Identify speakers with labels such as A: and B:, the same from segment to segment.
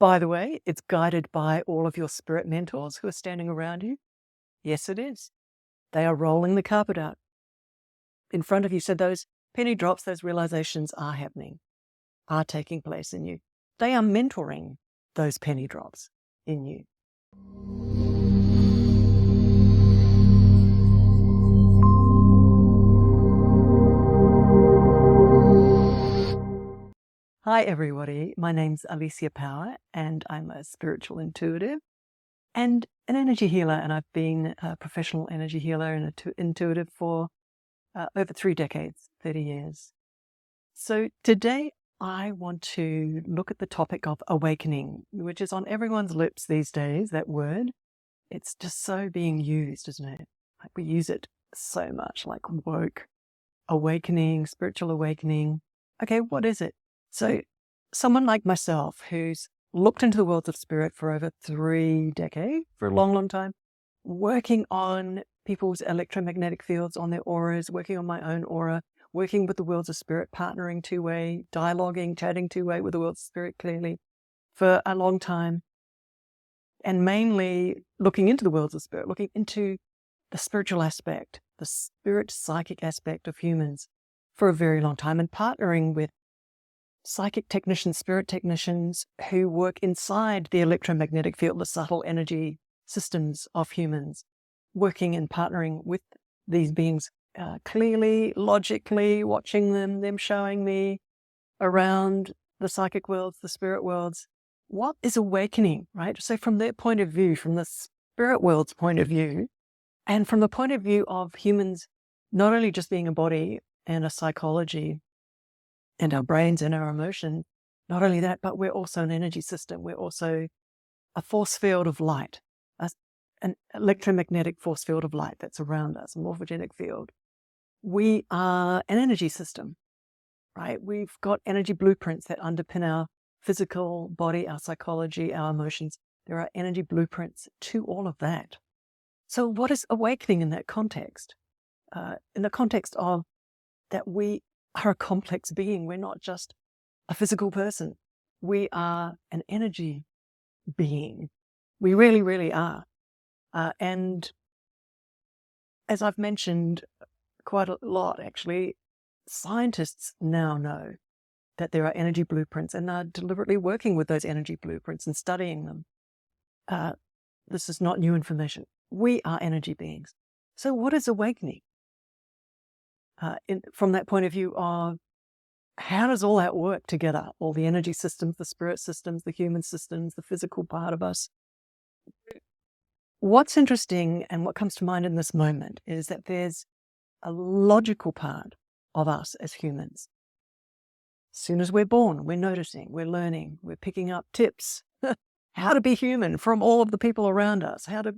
A: By the way, it's guided by all of your spirit mentors who are standing around you. Yes, it is. They are rolling the carpet out in front of you. So those penny drops, those realizations are happening, are taking place in you. They are mentoring those penny drops in you. Hi, everybody. My name's Alicia Power, and I'm a spiritual intuitive and an energy healer. And I've been a professional energy healer and intuitive for uh, over three decades, 30 years. So today I want to look at the topic of awakening, which is on everyone's lips these days, that word. It's just so being used, isn't it? Like we use it so much, like woke, awakening, spiritual awakening. Okay, what is it? So, someone like myself who's looked into the worlds of spirit for over three decades, for a long, long time, working on people's electromagnetic fields, on their auras, working on my own aura, working with the worlds of spirit, partnering two way, dialoguing, chatting two way with the worlds of spirit clearly for a long time. And mainly looking into the worlds of spirit, looking into the spiritual aspect, the spirit psychic aspect of humans for a very long time, and partnering with psychic technicians, spirit technicians who work inside the electromagnetic field, the subtle energy systems of humans, working and partnering with these beings uh, clearly, logically, watching them, them showing me around the psychic worlds, the spirit worlds. What is awakening, right? So, from their point of view, from the spirit world's point of view, and from the point of view of humans not only just being a body and a psychology, and our brains and our emotion. Not only that, but we're also an energy system. We're also a force field of light, a, an electromagnetic force field of light that's around us, a morphogenic field. We are an energy system, right? We've got energy blueprints that underpin our physical body, our psychology, our emotions. There are energy blueprints to all of that. So, what is awakening in that context? Uh, in the context of that we are a complex being. We're not just a physical person. We are an energy being. We really, really are. Uh, and as I've mentioned quite a lot, actually, scientists now know that there are energy blueprints and are deliberately working with those energy blueprints and studying them. Uh, this is not new information. We are energy beings. So, what is awakening? Uh, in, from that point of view of how does all that work together? All the energy systems, the spirit systems, the human systems, the physical part of us. What's interesting and what comes to mind in this moment is that there's a logical part of us as humans. As soon as we're born, we're noticing, we're learning, we're picking up tips how to be human from all of the people around us, how to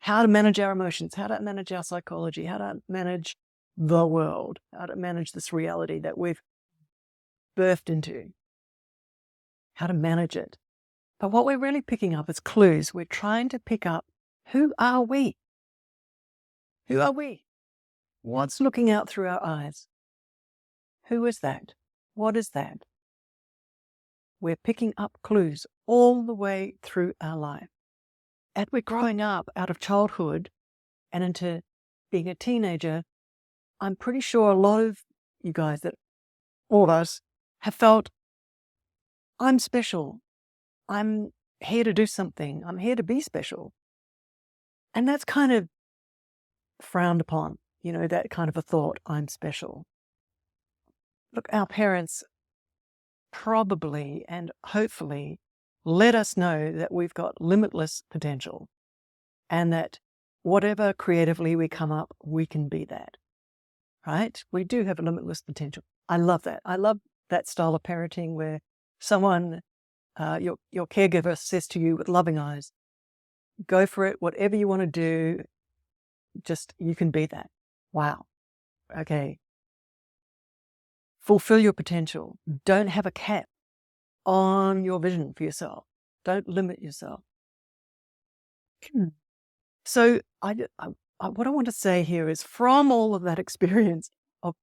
A: how to manage our emotions, how to manage our psychology, how to manage the world, how to manage this reality that we've birthed into, how to manage it. But what we're really picking up is clues. We're trying to pick up who are we? Who are we? What's looking out through our eyes? Who is that? What is that? We're picking up clues all the way through our life. And we're growing up out of childhood and into being a teenager, I'm pretty sure a lot of you guys that all of us have felt I'm special. I'm here to do something. I'm here to be special. And that's kind of frowned upon, you know, that kind of a thought, I'm special. Look, our parents probably and hopefully let us know that we've got limitless potential and that whatever creatively we come up, we can be that right? We do have a limitless potential. I love that. I love that style of parenting where someone, uh, your your caregiver, says to you with loving eyes, "Go for it. Whatever you want to do, just you can be that." Wow. Okay. Fulfill your potential. Don't have a cap on your vision for yourself. Don't limit yourself. Hmm. So I, I uh, what I want to say here is from all of that experience of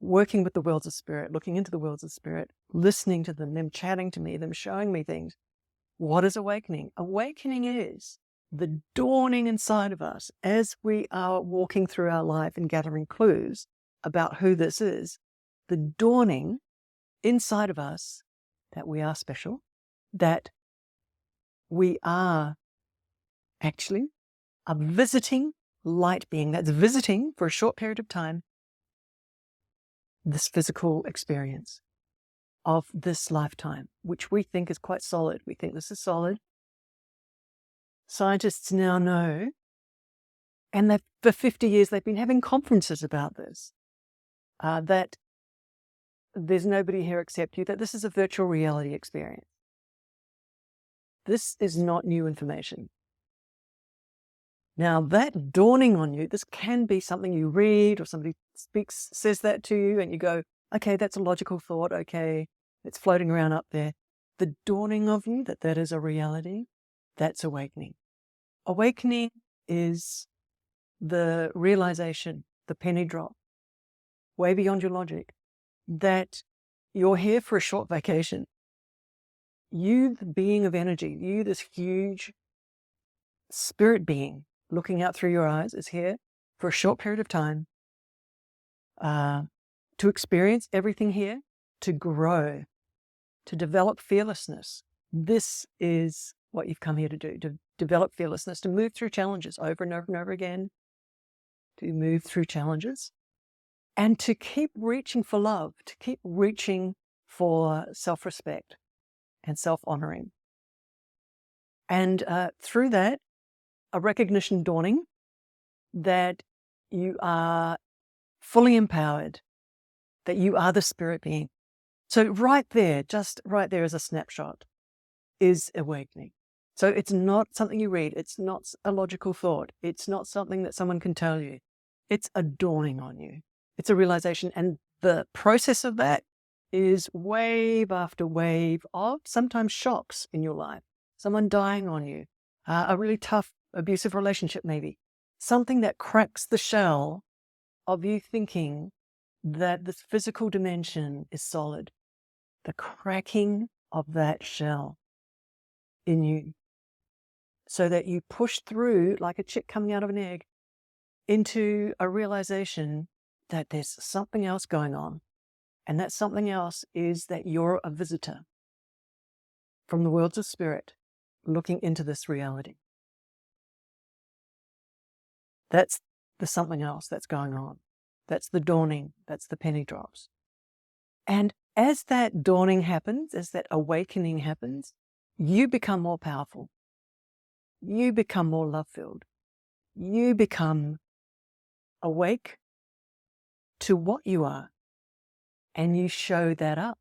A: working with the worlds of spirit, looking into the worlds of spirit, listening to them, them chatting to me, them showing me things, What is awakening? Awakening is the dawning inside of us as we are walking through our life and gathering clues about who this is, the dawning inside of us that we are special, that we are actually a visiting light being that's visiting for a short period of time this physical experience of this lifetime, which we think is quite solid. We think this is solid. Scientists now know, and for 50 years they've been having conferences about this, uh, that there's nobody here except you, that this is a virtual reality experience. This is not new information. Now, that dawning on you, this can be something you read or somebody speaks, says that to you, and you go, okay, that's a logical thought. Okay, it's floating around up there. The dawning of you that that is a reality, that's awakening. Awakening is the realization, the penny drop, way beyond your logic, that you're here for a short vacation. You, the being of energy, you, this huge spirit being, looking out through your eyes is here for a short period of time uh, to experience everything here, to grow, to develop fearlessness. This is what you've come here to do to develop fearlessness, to move through challenges over and over and over again, to move through challenges, and to keep reaching for love, to keep reaching for self respect and self honoring. And uh, through that, a recognition dawning that you are fully empowered, that you are the spirit being. So, right there, just right there as a snapshot, is awakening. So, it's not something you read, it's not a logical thought, it's not something that someone can tell you. It's a dawning on you, it's a realization. And the process of that is wave after wave of sometimes shocks in your life, someone dying on you, uh, a really tough abusive relationship, maybe. Something that cracks the shell of you thinking that this physical dimension is solid. The cracking of that shell in you. So that you push through like a chick coming out of an egg into a realization that there's something else going on. And that something else is that you're a visitor from the worlds of spirit looking into this reality. That's the something else that's going on. That's the dawning. That's the penny drops. And as that dawning happens, as that awakening happens, you become more powerful. You become more love filled. You become awake to what you are. And you show that up.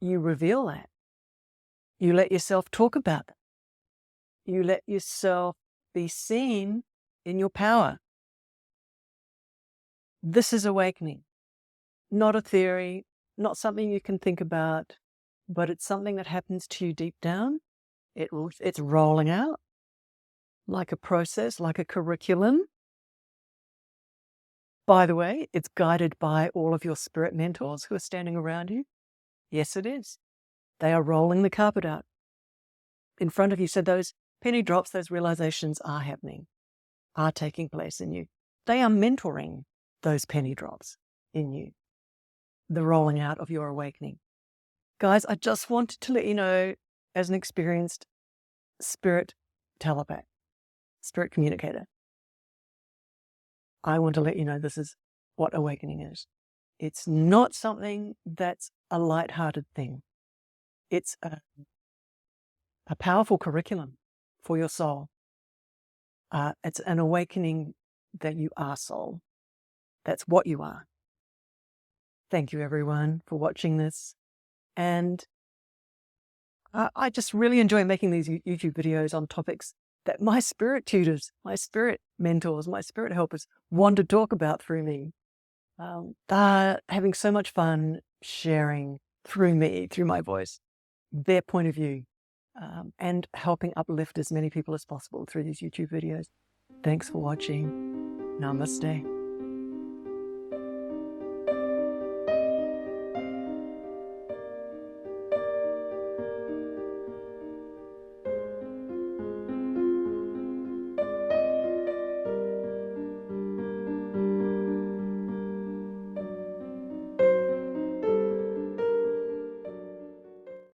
A: You reveal that. You let yourself talk about it. You let yourself be seen in your power. This is awakening, not a theory, not something you can think about, but it's something that happens to you deep down. It, it's rolling out like a process, like a curriculum. By the way, it's guided by all of your spirit mentors who are standing around you. Yes, it is. They are rolling the carpet out in front of you. So those penny drops, those realizations are happening, are taking place in you. They are mentoring those penny drops in you, the rolling out of your awakening. Guys, I just wanted to let you know, as an experienced spirit telepath, spirit communicator, I want to let you know this is what awakening is. It's not something that's a light-hearted thing. It's a, a powerful curriculum for your soul. Uh, it's an awakening that you are soul. That's what you are. Thank you, everyone, for watching this. And I, I just really enjoy making these YouTube videos on topics that my spirit tutors, my spirit mentors, my spirit helpers want to talk about through me. Um, they're having so much fun sharing through me, through my voice, their point of view, um, and helping uplift as many people as possible through these YouTube videos. Thanks for watching. Namaste.